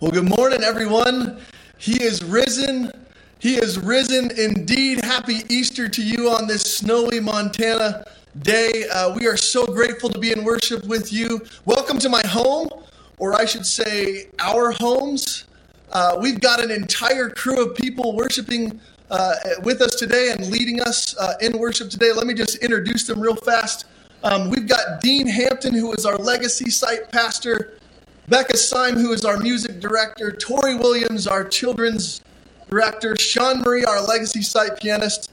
Well, good morning, everyone. He is risen. He is risen indeed. Happy Easter to you on this snowy Montana day. Uh, we are so grateful to be in worship with you. Welcome to my home, or I should say, our homes. Uh, we've got an entire crew of people worshiping uh, with us today and leading us uh, in worship today. Let me just introduce them real fast. Um, we've got Dean Hampton, who is our legacy site pastor. Becca Syme, who is our music director, Tori Williams, our children's director, Sean Marie, our legacy site pianist.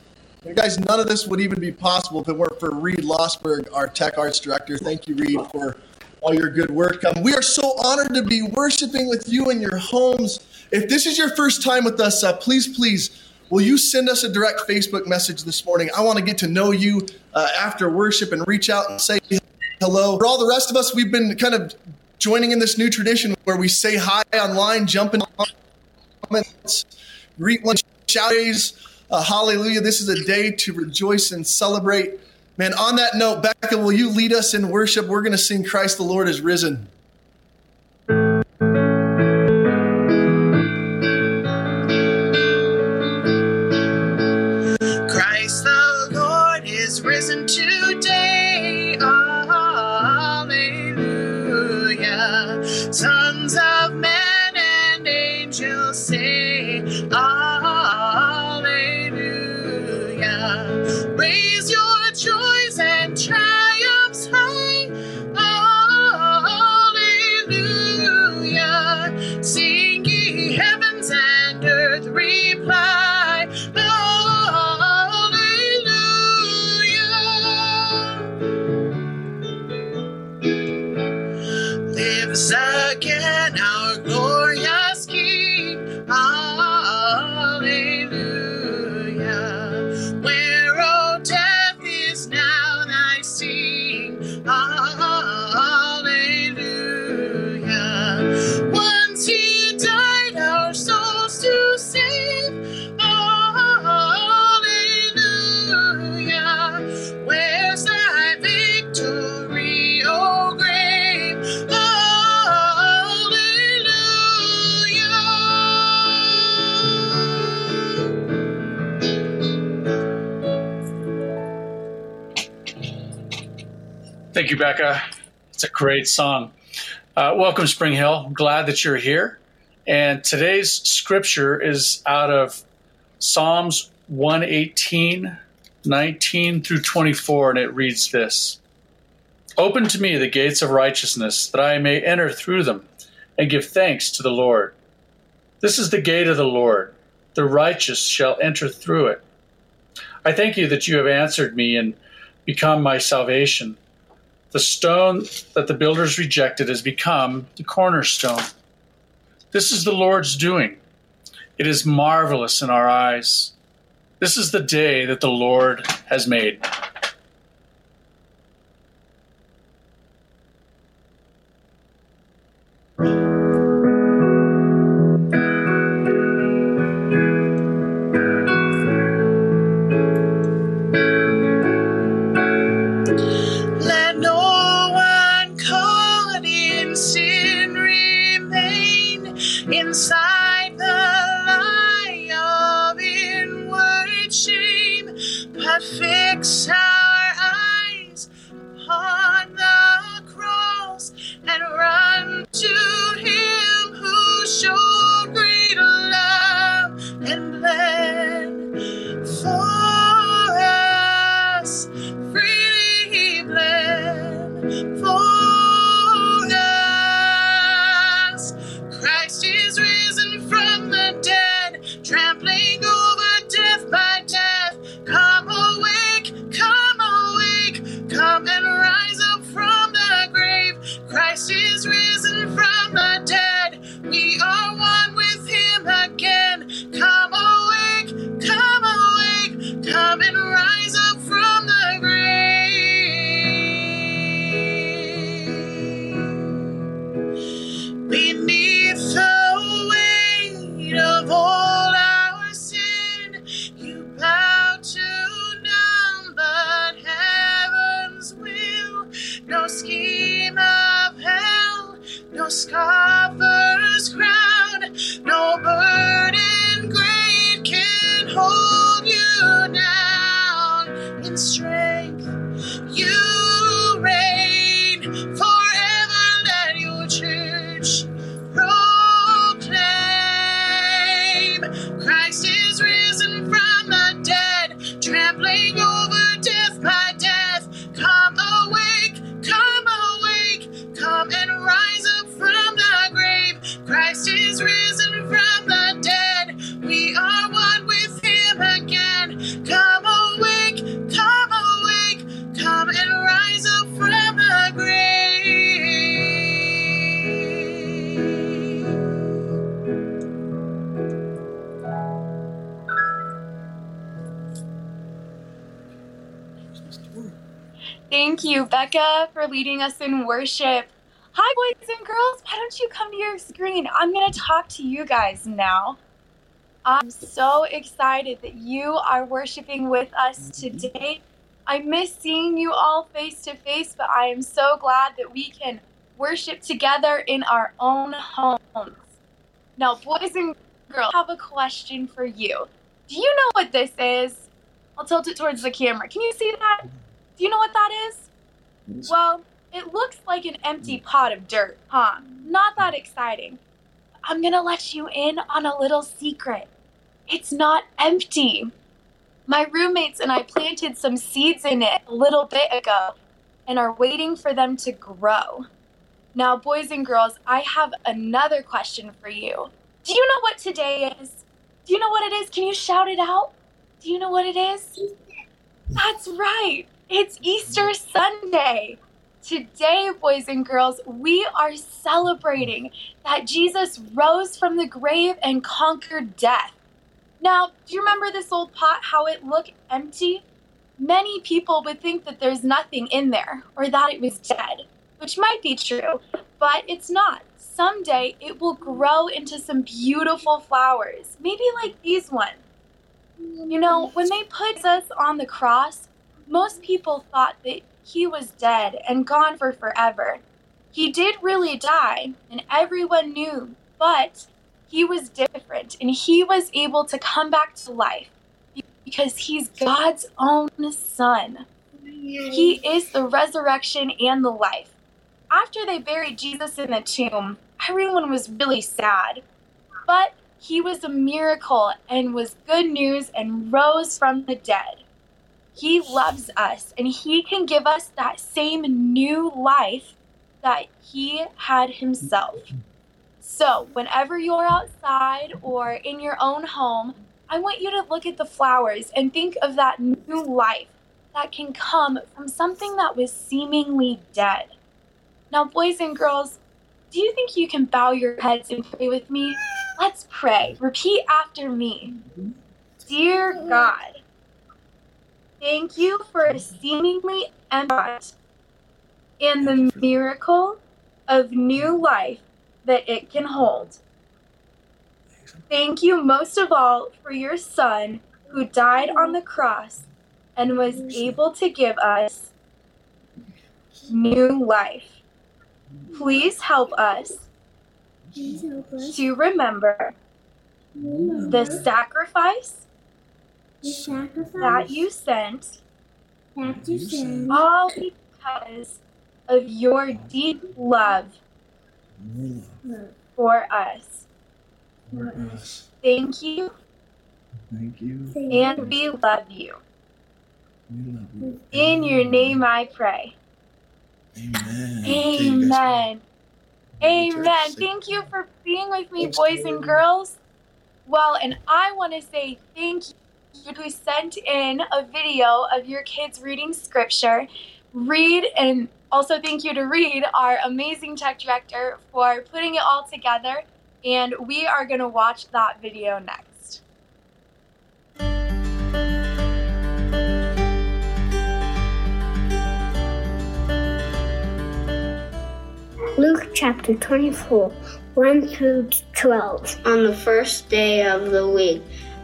Guys, none of this would even be possible if it weren't for Reed Losberg, our tech arts director. Thank you, Reed, for all your good work. Um, we are so honored to be worshiping with you in your homes. If this is your first time with us, uh, please, please, will you send us a direct Facebook message this morning? I want to get to know you uh, after worship and reach out and say hello. For all the rest of us, we've been kind of joining in this new tradition where we say hi online, jump in comments, greet one, shout uh, hallelujah. This is a day to rejoice and celebrate. Man, on that note, Becca, will you lead us in worship? We're going to sing Christ the Lord is risen. Thank you, Becca. It's a great song. Uh, welcome, Spring Hill. Glad that you're here. And today's scripture is out of Psalms 118, 19 through 24, and it reads this Open to me the gates of righteousness, that I may enter through them and give thanks to the Lord. This is the gate of the Lord. The righteous shall enter through it. I thank you that you have answered me and become my salvation. The stone that the builders rejected has become the cornerstone. This is the Lord's doing. It is marvelous in our eyes. This is the day that the Lord has made. Leading us in worship. Hi, boys and girls. Why don't you come to your screen? I'm going to talk to you guys now. I'm so excited that you are worshiping with us today. I miss seeing you all face to face, but I am so glad that we can worship together in our own homes. Now, boys and girls, I have a question for you. Do you know what this is? I'll tilt it towards the camera. Can you see that? Do you know what that is? Well, it looks like an empty mm. pot of dirt, huh? Not that exciting. I'm gonna let you in on a little secret. It's not empty. My roommates and I planted some seeds in it a little bit ago and are waiting for them to grow. Now, boys and girls, I have another question for you. Do you know what today is? Do you know what it is? Can you shout it out? Do you know what it is? That's right. It's Easter Sunday. Today, boys and girls, we are celebrating that Jesus rose from the grave and conquered death. Now, do you remember this old pot, how it looked empty? Many people would think that there's nothing in there or that it was dead, which might be true, but it's not. Someday it will grow into some beautiful flowers, maybe like these ones. You know, when they put us on the cross, most people thought that he was dead and gone for forever. He did really die, and everyone knew, but he was different and he was able to come back to life because he's God's own son. He is the resurrection and the life. After they buried Jesus in the tomb, everyone was really sad. But he was a miracle and was good news and rose from the dead. He loves us and he can give us that same new life that he had himself. So, whenever you're outside or in your own home, I want you to look at the flowers and think of that new life that can come from something that was seemingly dead. Now, boys and girls, do you think you can bow your heads and pray with me? Let's pray. Repeat after me. Dear God, thank you for seemingly empty and the miracle of new life that it can hold. Thank you most of all for your Son who died on the cross and was able to give us new life. Please help us to remember the sacrifice that you sent all because of your deep love for us. For us. Thank you, Thank you. and we love you. We love you. In your name I pray. Amen. Okay, you guys Amen. can- Amen. Thank you for being with me, boys and girls. Well, and I want to say thank you who sent in a video of your kids reading scripture. Read and also thank you to Reed, our amazing tech director, for putting it all together. And we are going to watch that video next. Luke chapter 24, 1 through 12. On the first day of the week,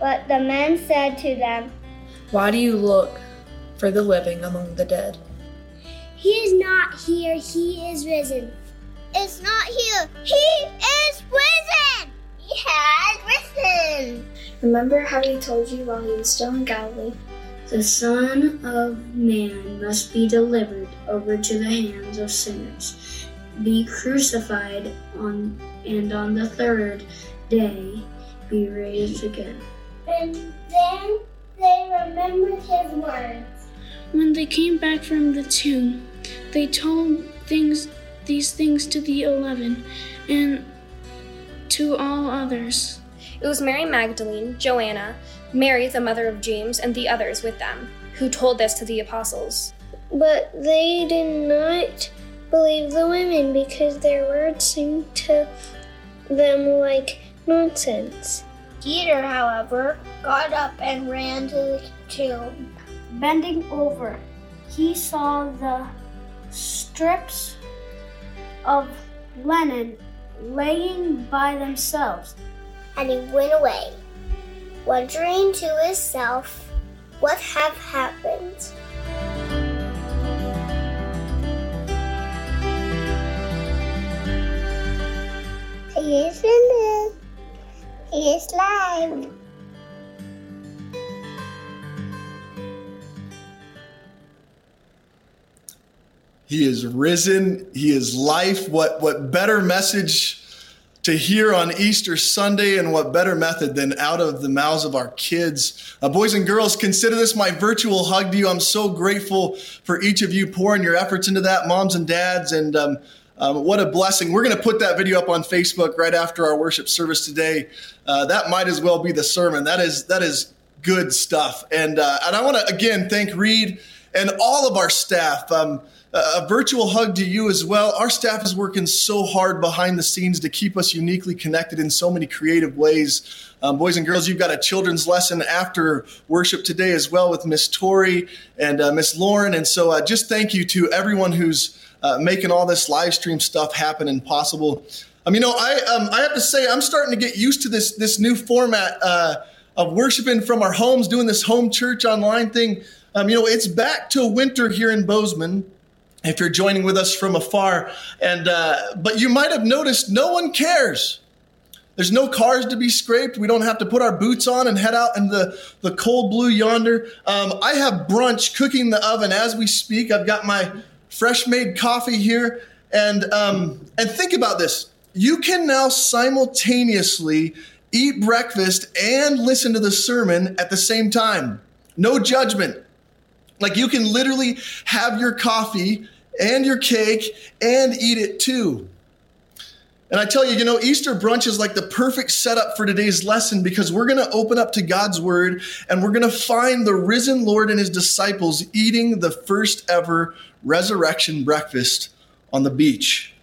But the men said to them, Why do you look for the living among the dead? He is not here, he is risen. It's not here, he is risen! He has risen! Remember how he told you while he was still in Galilee? The Son of Man must be delivered over to the hands of sinners, be crucified on, and on the third day be raised again. And then they remembered his words. When they came back from the tomb, they told things these things to the eleven and to all others. It was Mary Magdalene, Joanna, Mary, the mother of James, and the others with them, who told this to the apostles. But they did not believe the women because their words seemed to them like nonsense. Peter, however, got up and ran to the tomb. Bending over, he saw the strips of linen laying by themselves. And he went away, wondering to himself what had happened. He is. He is live. He is risen. He is life. What, what better message to hear on Easter Sunday, and what better method than out of the mouths of our kids? Uh, boys and girls, consider this my virtual hug to you. I'm so grateful for each of you pouring your efforts into that, moms and dads, and um, um, what a blessing. We're going to put that video up on Facebook right after our worship service today. Uh, that might as well be the sermon. That is that is good stuff. And uh, and I want to again thank Reed and all of our staff. Um, a virtual hug to you as well. Our staff is working so hard behind the scenes to keep us uniquely connected in so many creative ways. Um, boys and girls, you've got a children's lesson after worship today as well with Miss Tori and uh, Miss Lauren. And so uh, just thank you to everyone who's uh, making all this live stream stuff happen and possible. Um, you know, I um, I have to say I'm starting to get used to this this new format uh, of worshiping from our homes, doing this home church online thing. Um, you know, it's back to winter here in Bozeman if you're joining with us from afar. And uh, but you might have noticed no one cares. There's no cars to be scraped. We don't have to put our boots on and head out in the, the cold blue yonder. Um, I have brunch cooking in the oven as we speak. I've got my fresh made coffee here. And, um, and think about this you can now simultaneously eat breakfast and listen to the sermon at the same time. No judgment. Like you can literally have your coffee and your cake and eat it too. And I tell you, you know, Easter brunch is like the perfect setup for today's lesson because we're going to open up to God's word and we're going to find the risen Lord and his disciples eating the first ever resurrection breakfast on the beach.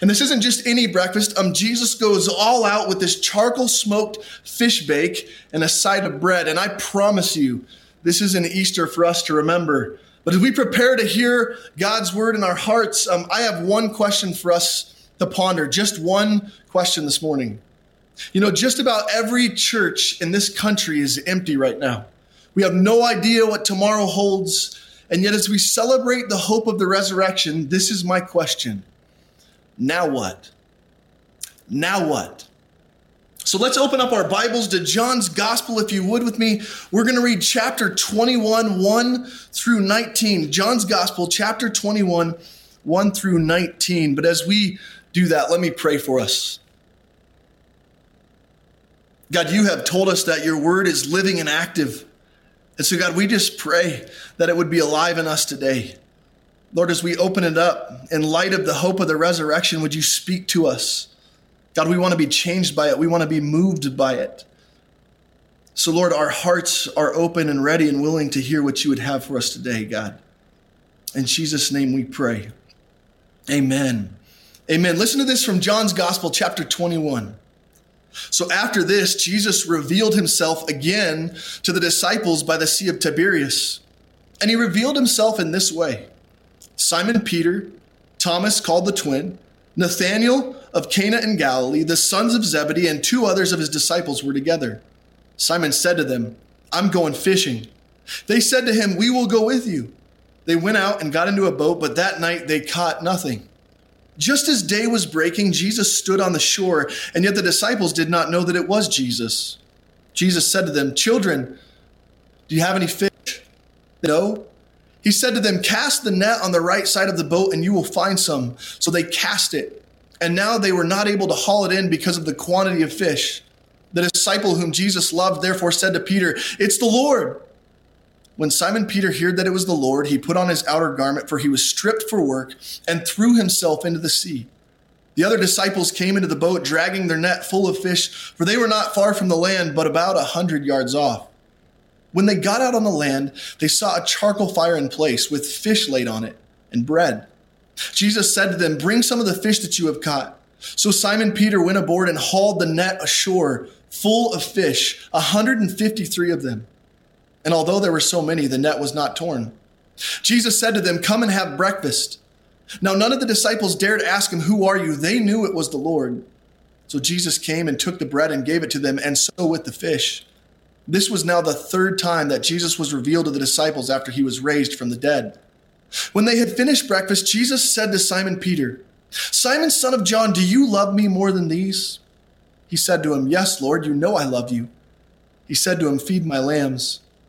And this isn't just any breakfast. Um, Jesus goes all out with this charcoal smoked fish bake and a side of bread. And I promise you, this is an Easter for us to remember. But as we prepare to hear God's word in our hearts, um, I have one question for us to ponder. Just one question this morning. You know, just about every church in this country is empty right now. We have no idea what tomorrow holds. And yet, as we celebrate the hope of the resurrection, this is my question. Now what? Now what? So let's open up our Bibles to John's Gospel, if you would, with me. We're going to read chapter 21, 1 through 19. John's Gospel, chapter 21, 1 through 19. But as we do that, let me pray for us. God, you have told us that your word is living and active. And so, God, we just pray that it would be alive in us today. Lord, as we open it up, in light of the hope of the resurrection, would you speak to us? God, we want to be changed by it. We want to be moved by it. So, Lord, our hearts are open and ready and willing to hear what you would have for us today, God. In Jesus' name we pray. Amen. Amen. Listen to this from John's Gospel, chapter 21. So after this, Jesus revealed himself again to the disciples by the Sea of Tiberias. And he revealed himself in this way Simon Peter, Thomas called the twin, Nathanael of Cana in Galilee, the sons of Zebedee, and two others of his disciples were together. Simon said to them, I'm going fishing. They said to him, We will go with you. They went out and got into a boat, but that night they caught nothing. Just as day was breaking, Jesus stood on the shore, and yet the disciples did not know that it was Jesus. Jesus said to them, Children, do you have any fish? No. He said to them, Cast the net on the right side of the boat, and you will find some. So they cast it. And now they were not able to haul it in because of the quantity of fish. The disciple whom Jesus loved therefore said to Peter, It's the Lord. When Simon Peter heard that it was the Lord, he put on his outer garment, for he was stripped for work, and threw himself into the sea. The other disciples came into the boat, dragging their net full of fish, for they were not far from the land, but about a hundred yards off. When they got out on the land, they saw a charcoal fire in place with fish laid on it and bread. Jesus said to them, Bring some of the fish that you have caught. So Simon Peter went aboard and hauled the net ashore full of fish, a 153 of them. And although there were so many, the net was not torn. Jesus said to them, Come and have breakfast. Now, none of the disciples dared ask him, Who are you? They knew it was the Lord. So Jesus came and took the bread and gave it to them, and so with the fish. This was now the third time that Jesus was revealed to the disciples after he was raised from the dead. When they had finished breakfast, Jesus said to Simon Peter, Simon, son of John, do you love me more than these? He said to him, Yes, Lord, you know I love you. He said to him, Feed my lambs.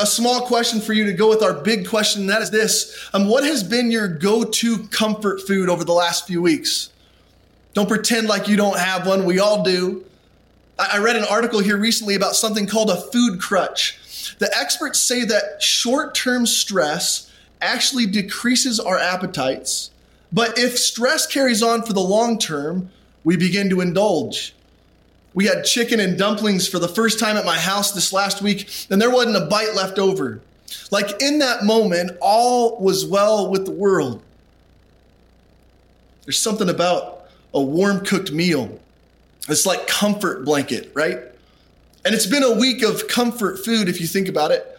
a, small question for you to go with our big question, and that is this. Um, what has been your go to comfort food over the last few weeks? Don't pretend like you don't have one. We all do. I, I read an article here recently about something called a food crutch. The experts say that short term stress actually decreases our appetites, but if stress carries on for the long term, we begin to indulge. We had chicken and dumplings for the first time at my house this last week, and there wasn't a bite left over. Like in that moment, all was well with the world. There's something about a warm cooked meal. It's like comfort blanket, right? And it's been a week of comfort food if you think about it.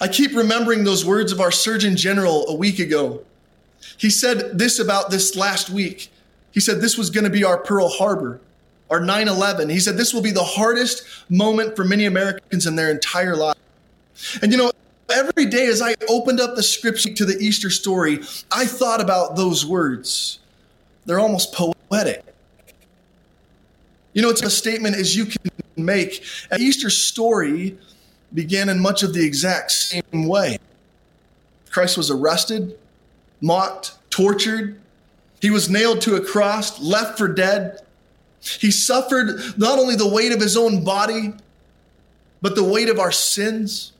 I keep remembering those words of our Surgeon General a week ago. He said this about this last week. He said this was going to be our Pearl Harbor or 9 11. He said this will be the hardest moment for many Americans in their entire life. And you know, every day as I opened up the scripture to the Easter story, I thought about those words. They're almost poetic. You know, it's a statement as you can make. An Easter story began in much of the exact same way. Christ was arrested, mocked, tortured. He was nailed to a cross, left for dead, he suffered not only the weight of his own body, but the weight of our sins.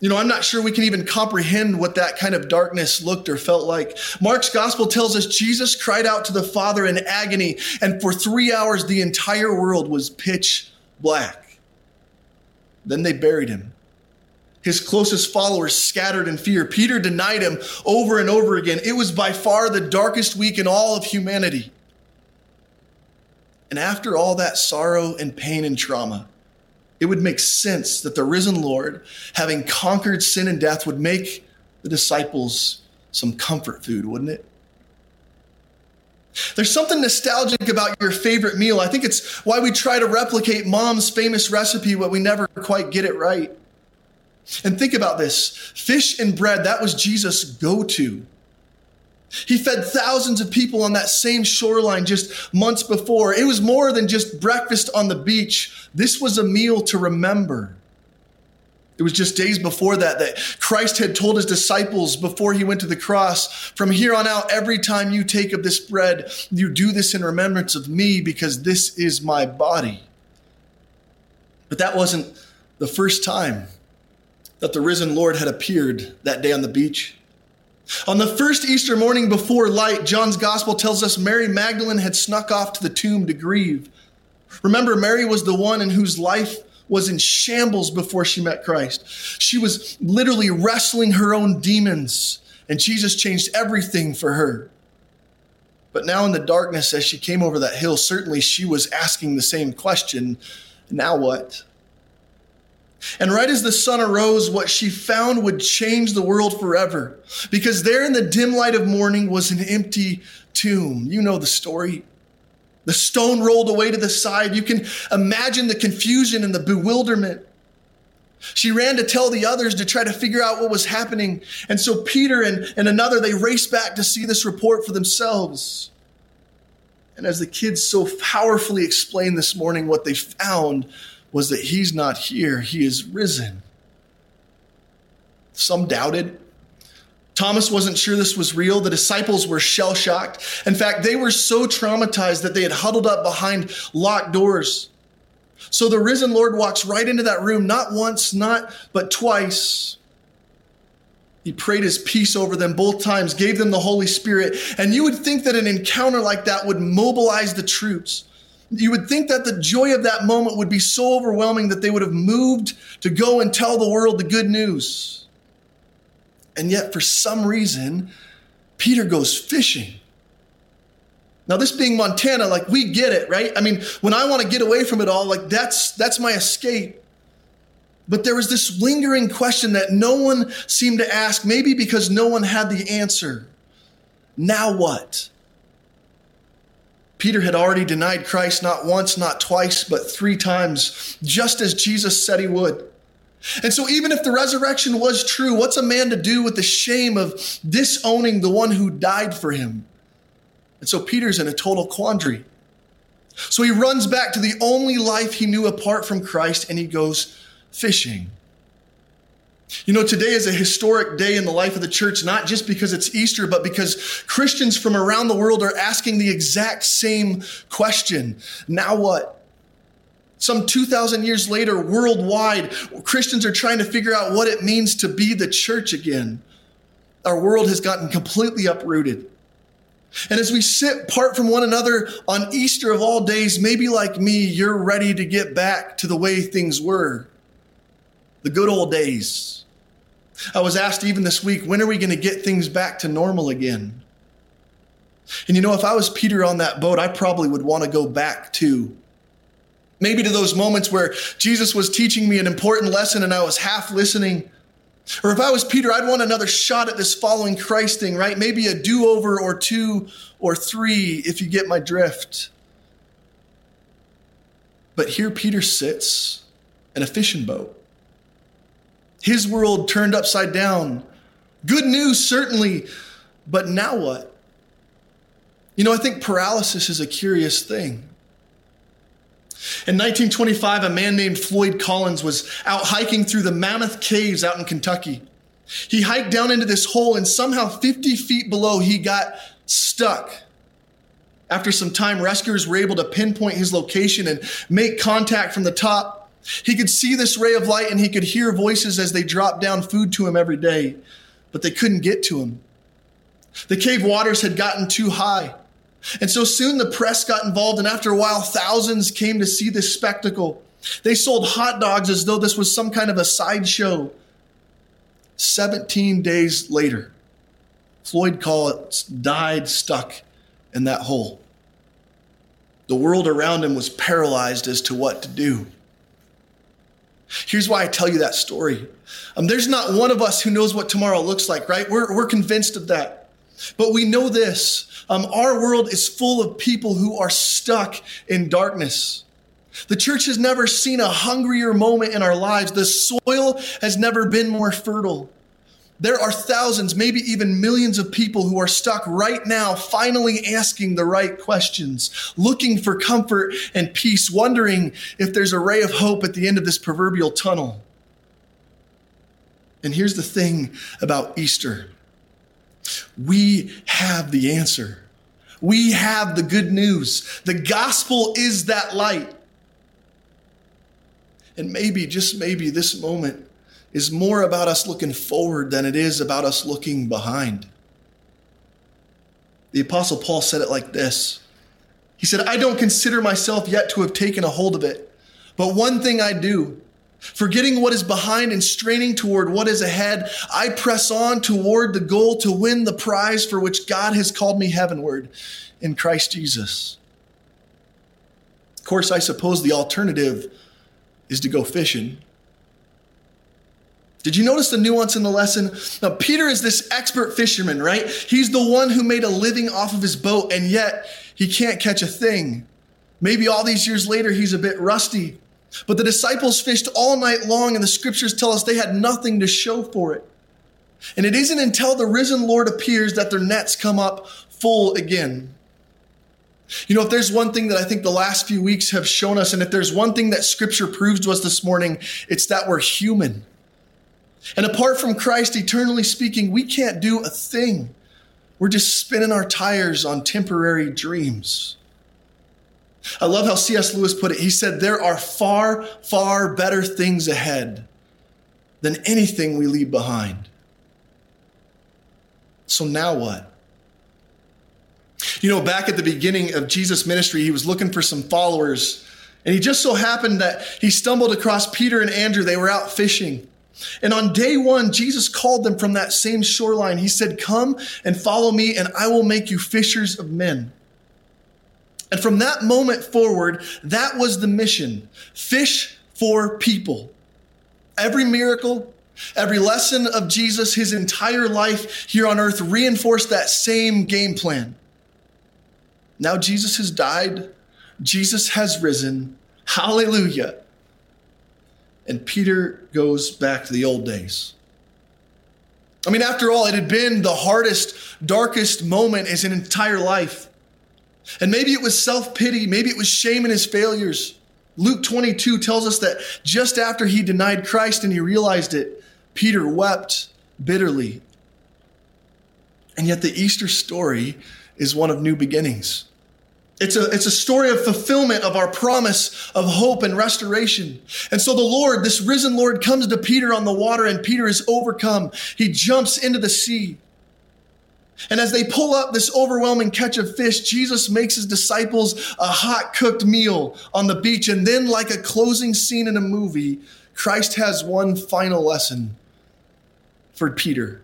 You know, I'm not sure we can even comprehend what that kind of darkness looked or felt like. Mark's gospel tells us Jesus cried out to the Father in agony, and for three hours the entire world was pitch black. Then they buried him. His closest followers scattered in fear. Peter denied him over and over again. It was by far the darkest week in all of humanity. And after all that sorrow and pain and trauma, it would make sense that the risen Lord, having conquered sin and death, would make the disciples some comfort food, wouldn't it? There's something nostalgic about your favorite meal. I think it's why we try to replicate mom's famous recipe, but we never quite get it right. And think about this fish and bread, that was Jesus' go to. He fed thousands of people on that same shoreline just months before. It was more than just breakfast on the beach. This was a meal to remember. It was just days before that that Christ had told his disciples before he went to the cross from here on out, every time you take of this bread, you do this in remembrance of me because this is my body. But that wasn't the first time that the risen Lord had appeared that day on the beach. On the first Easter morning before light, John's gospel tells us Mary Magdalene had snuck off to the tomb to grieve. Remember, Mary was the one in whose life was in shambles before she met Christ. She was literally wrestling her own demons, and Jesus changed everything for her. But now, in the darkness, as she came over that hill, certainly she was asking the same question Now what? And right as the sun arose, what she found would change the world forever. Because there in the dim light of morning was an empty tomb. You know the story. The stone rolled away to the side. You can imagine the confusion and the bewilderment. She ran to tell the others to try to figure out what was happening. And so Peter and, and another, they raced back to see this report for themselves. And as the kids so powerfully explained this morning, what they found was that he's not here, he is risen. Some doubted. Thomas wasn't sure this was real. The disciples were shell shocked. In fact, they were so traumatized that they had huddled up behind locked doors. So the risen Lord walks right into that room, not once, not but twice. He prayed his peace over them both times, gave them the Holy Spirit. And you would think that an encounter like that would mobilize the troops. You would think that the joy of that moment would be so overwhelming that they would have moved to go and tell the world the good news. And yet, for some reason, Peter goes fishing. Now, this being Montana, like we get it, right? I mean, when I want to get away from it all, like that's that's my escape. But there was this lingering question that no one seemed to ask, maybe because no one had the answer. Now what? Peter had already denied Christ not once, not twice, but three times, just as Jesus said he would. And so, even if the resurrection was true, what's a man to do with the shame of disowning the one who died for him? And so, Peter's in a total quandary. So, he runs back to the only life he knew apart from Christ and he goes fishing. You know, today is a historic day in the life of the church, not just because it's Easter, but because Christians from around the world are asking the exact same question. Now what? Some 2,000 years later, worldwide, Christians are trying to figure out what it means to be the church again. Our world has gotten completely uprooted. And as we sit apart from one another on Easter of all days, maybe like me, you're ready to get back to the way things were. The good old days. I was asked even this week, when are we going to get things back to normal again? And you know, if I was Peter on that boat, I probably would want to go back too. Maybe to those moments where Jesus was teaching me an important lesson and I was half listening. Or if I was Peter, I'd want another shot at this following Christ thing, right? Maybe a do over or two or three, if you get my drift. But here Peter sits in a fishing boat. His world turned upside down. Good news, certainly, but now what? You know, I think paralysis is a curious thing. In 1925, a man named Floyd Collins was out hiking through the Mammoth Caves out in Kentucky. He hiked down into this hole, and somehow 50 feet below, he got stuck. After some time, rescuers were able to pinpoint his location and make contact from the top. He could see this ray of light and he could hear voices as they dropped down food to him every day, but they couldn't get to him. The cave waters had gotten too high. And so soon the press got involved, and after a while, thousands came to see this spectacle. They sold hot dogs as though this was some kind of a sideshow. 17 days later, Floyd Collins died stuck in that hole. The world around him was paralyzed as to what to do. Here's why I tell you that story. Um, there's not one of us who knows what tomorrow looks like, right? We're, we're convinced of that. But we know this um, our world is full of people who are stuck in darkness. The church has never seen a hungrier moment in our lives. The soil has never been more fertile. There are thousands, maybe even millions of people who are stuck right now, finally asking the right questions, looking for comfort and peace, wondering if there's a ray of hope at the end of this proverbial tunnel. And here's the thing about Easter we have the answer. We have the good news. The gospel is that light. And maybe, just maybe, this moment is more about us looking forward than it is about us looking behind. The Apostle Paul said it like this He said, I don't consider myself yet to have taken a hold of it, but one thing I do Forgetting what is behind and straining toward what is ahead, I press on toward the goal to win the prize for which God has called me heavenward in Christ Jesus. Of course, I suppose the alternative is to go fishing. Did you notice the nuance in the lesson? Now, Peter is this expert fisherman, right? He's the one who made a living off of his boat, and yet he can't catch a thing. Maybe all these years later, he's a bit rusty. But the disciples fished all night long, and the scriptures tell us they had nothing to show for it. And it isn't until the risen Lord appears that their nets come up full again. You know, if there's one thing that I think the last few weeks have shown us, and if there's one thing that scripture proves to us this morning, it's that we're human. And apart from Christ, eternally speaking, we can't do a thing. We're just spinning our tires on temporary dreams. I love how C.S. Lewis put it. He said, There are far, far better things ahead than anything we leave behind. So now what? You know, back at the beginning of Jesus' ministry, he was looking for some followers. And he just so happened that he stumbled across Peter and Andrew. They were out fishing. And on day one, Jesus called them from that same shoreline. He said, Come and follow me, and I will make you fishers of men. And from that moment forward, that was the mission fish for people. Every miracle, every lesson of Jesus, his entire life here on earth reinforced that same game plan. Now Jesus has died, Jesus has risen. Hallelujah. And Peter goes back to the old days. I mean, after all, it had been the hardest, darkest moment in his entire life. And maybe it was self pity, maybe it was shame in his failures. Luke 22 tells us that just after he denied Christ and he realized it, Peter wept bitterly. And yet, the Easter story is one of new beginnings. It's a, it's a story of fulfillment of our promise of hope and restoration. And so the Lord, this risen Lord, comes to Peter on the water, and Peter is overcome. He jumps into the sea. And as they pull up this overwhelming catch of fish, Jesus makes his disciples a hot cooked meal on the beach. And then, like a closing scene in a movie, Christ has one final lesson for Peter.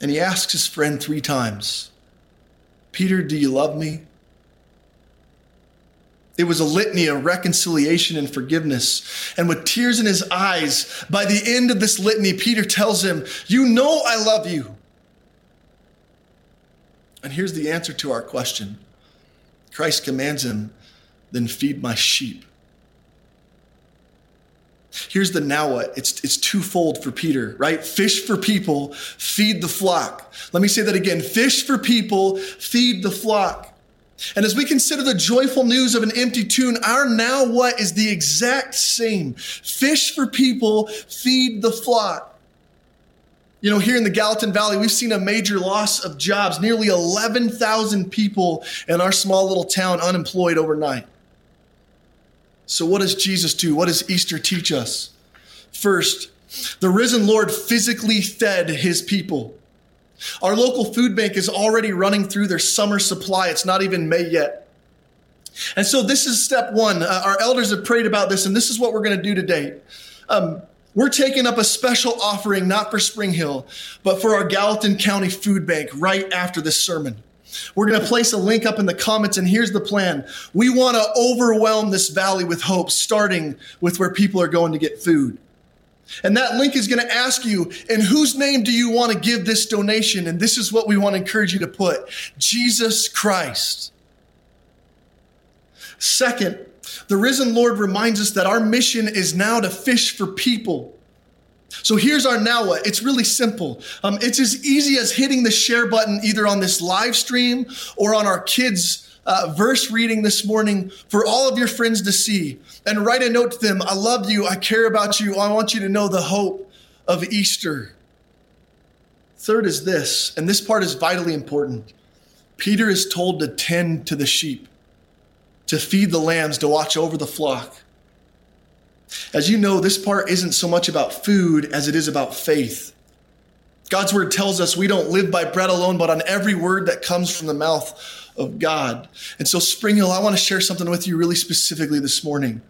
And he asks his friend three times Peter, do you love me? It was a litany of reconciliation and forgiveness. And with tears in his eyes, by the end of this litany, Peter tells him, You know I love you. And here's the answer to our question Christ commands him, Then feed my sheep. Here's the now what. It's, it's twofold for Peter, right? Fish for people, feed the flock. Let me say that again. Fish for people, feed the flock. And as we consider the joyful news of an empty tomb, our now what is the exact same. Fish for people, feed the flock. You know, here in the Gallatin Valley, we've seen a major loss of jobs, nearly 11,000 people in our small little town unemployed overnight. So, what does Jesus do? What does Easter teach us? First, the risen Lord physically fed his people. Our local food bank is already running through their summer supply. It's not even May yet. And so, this is step one. Uh, our elders have prayed about this, and this is what we're going to do today. Um, we're taking up a special offering, not for Spring Hill, but for our Gallatin County Food Bank right after this sermon. We're going to place a link up in the comments, and here's the plan. We want to overwhelm this valley with hope, starting with where people are going to get food. And that link is going to ask you, in whose name do you want to give this donation? And this is what we want to encourage you to put Jesus Christ. Second, the risen Lord reminds us that our mission is now to fish for people. So here's our now what. It's really simple. Um, it's as easy as hitting the share button either on this live stream or on our kids' uh, verse reading this morning for all of your friends to see and write a note to them. I love you. I care about you. I want you to know the hope of Easter. Third is this, and this part is vitally important. Peter is told to tend to the sheep, to feed the lambs, to watch over the flock. As you know, this part isn't so much about food as it is about faith. God's word tells us we don't live by bread alone, but on every word that comes from the mouth of God. And so, Spring Hill, I want to share something with you really specifically this morning.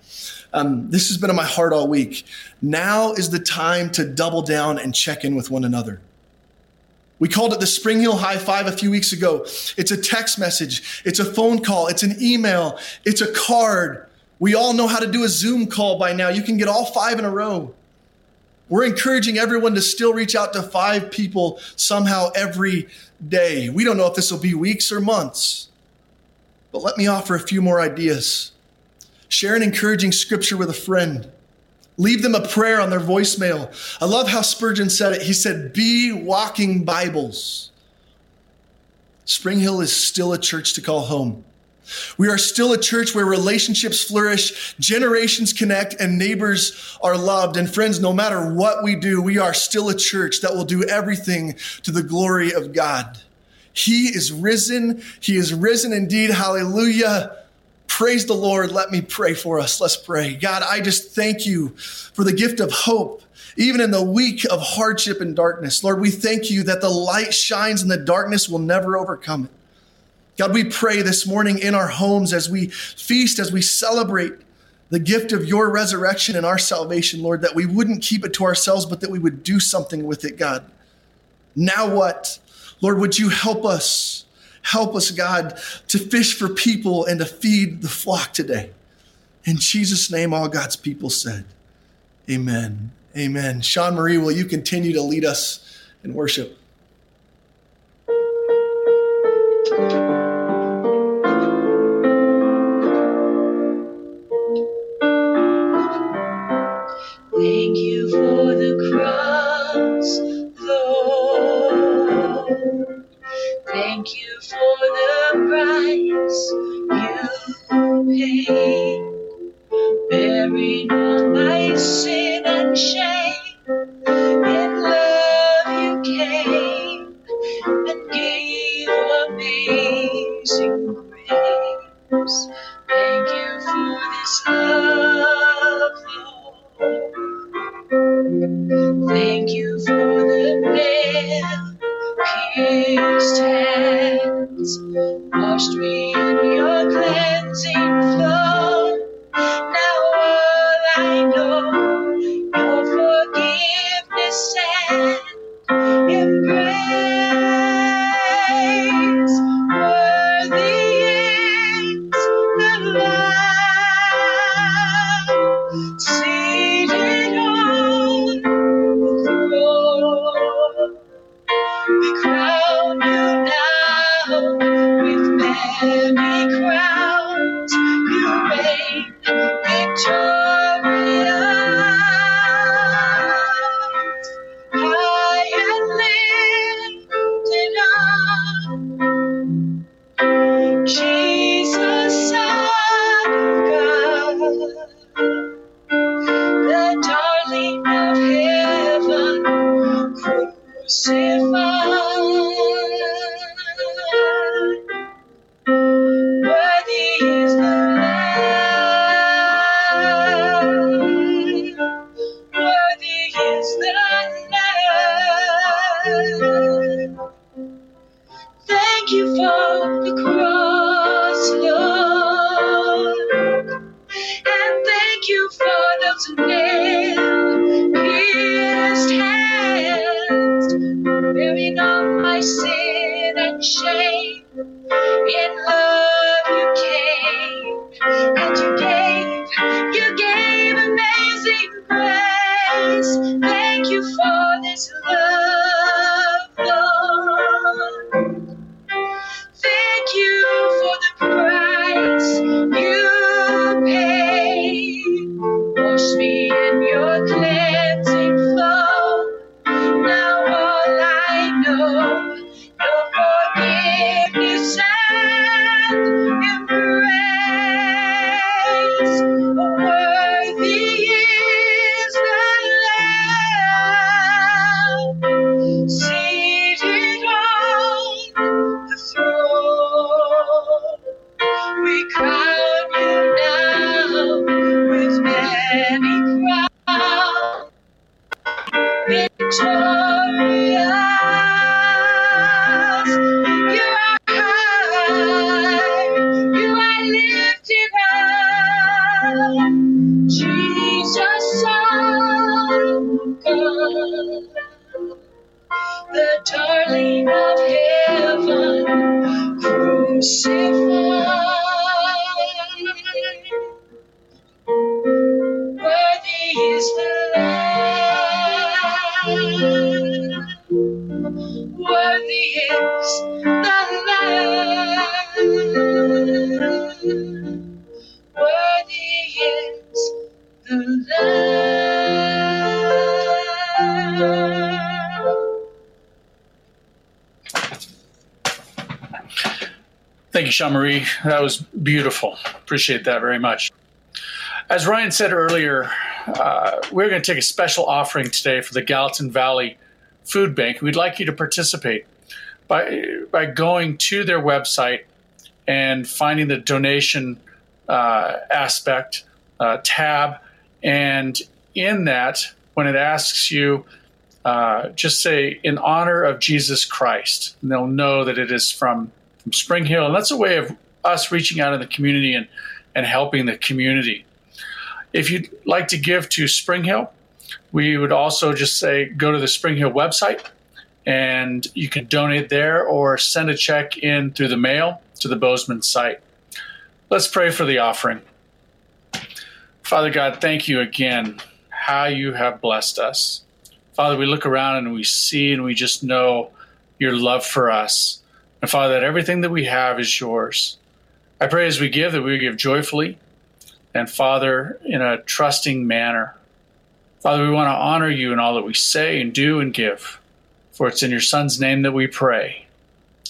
Um, this has been on my heart all week. Now is the time to double down and check in with one another. We called it the Spring Hill High Five a few weeks ago. It's a text message, it's a phone call, it's an email, it's a card We all know how to do a Zoom call by now. You can get all five in a row. We're encouraging everyone to still reach out to five people somehow every day. We don't know if this will be weeks or months, but let me offer a few more ideas. Share an encouraging scripture with a friend. Leave them a prayer on their voicemail. I love how Spurgeon said it. He said, Be walking Bibles. Spring Hill is still a church to call home. We are still a church where relationships flourish, generations connect, and neighbors are loved. And friends, no matter what we do, we are still a church that will do everything to the glory of God. He is risen. He is risen indeed. Hallelujah. Praise the Lord. Let me pray for us. Let's pray. God, I just thank you for the gift of hope, even in the week of hardship and darkness. Lord, we thank you that the light shines and the darkness will never overcome it. God, we pray this morning in our homes as we feast, as we celebrate the gift of your resurrection and our salvation, Lord, that we wouldn't keep it to ourselves, but that we would do something with it, God. Now what? Lord, would you help us? Help us, God, to fish for people and to feed the flock today. In Jesus' name, all God's people said, Amen. Amen. Sean Marie, will you continue to lead us in worship? My reign victorious. Thank you, Sean Marie. That was beautiful. Appreciate that very much. As Ryan said earlier, uh, we're going to take a special offering today for the Gallatin Valley Food Bank. We'd like you to participate by by going to their website and finding the donation uh, aspect uh, tab, and in that, when it asks you, uh, just say in honor of Jesus Christ, and they'll know that it is from from Spring Hill, and that's a way of us reaching out in the community and and helping the community. If you'd like to give to Spring Hill, we would also just say go to the Spring Hill website and you can donate there or send a check in through the mail to the Bozeman site. Let's pray for the offering. Father God, thank you again how you have blessed us. Father, we look around and we see and we just know your love for us. And Father, that everything that we have is yours. I pray as we give that we give joyfully and Father, in a trusting manner. Father, we want to honor you in all that we say and do and give. For it's in your Son's name that we pray.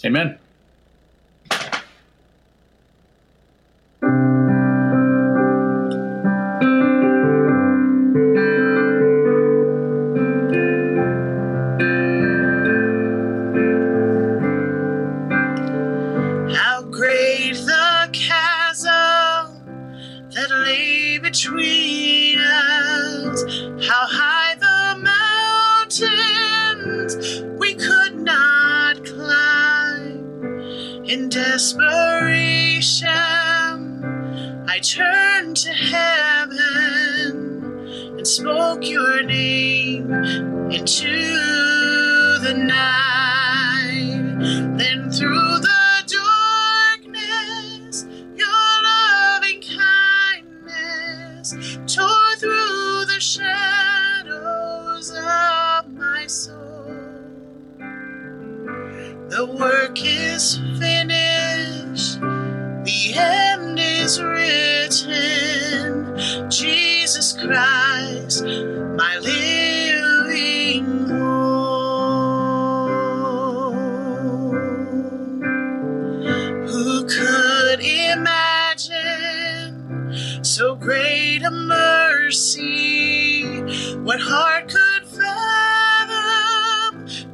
Amen.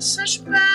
such bad.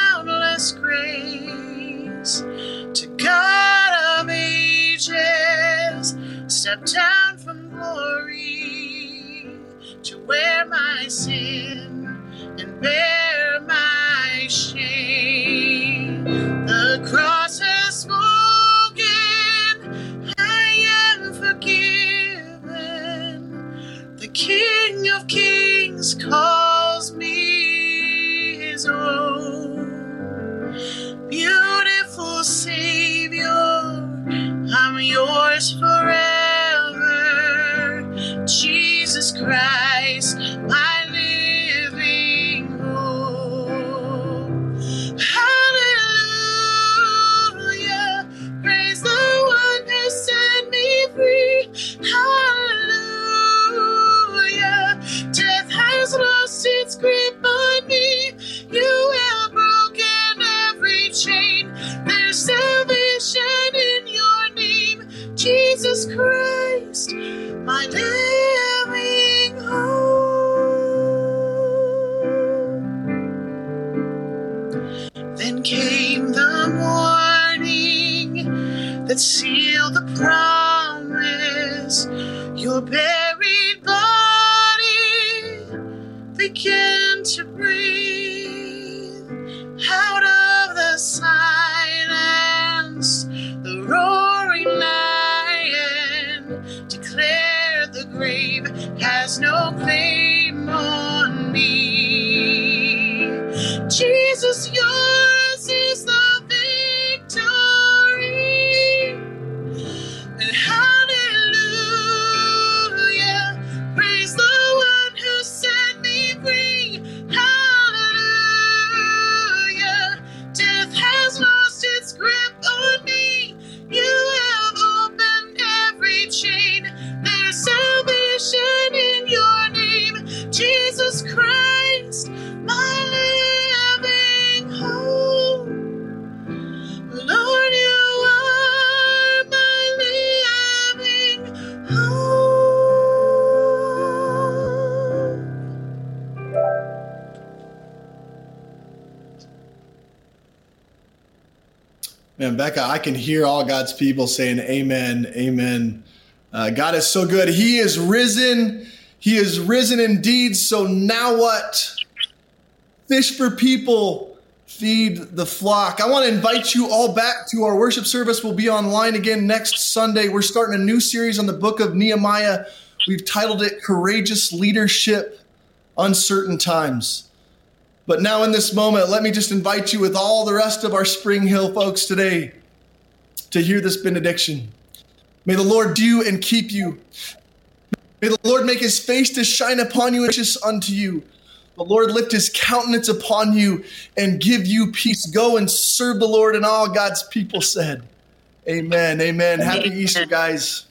Sealed the promise. Your buried body began to breathe Man, Becca, I can hear all God's people saying amen, amen. Uh, God is so good. He is risen. He is risen indeed. So now what? Fish for people, feed the flock. I want to invite you all back to our worship service. We'll be online again next Sunday. We're starting a new series on the book of Nehemiah. We've titled it Courageous Leadership, Uncertain Times. But now, in this moment, let me just invite you with all the rest of our Spring Hill folks today to hear this benediction. May the Lord do and keep you. May the Lord make his face to shine upon you and gracious unto you. The Lord lift his countenance upon you and give you peace. Go and serve the Lord, and all God's people said, Amen. Amen. Happy Easter, guys.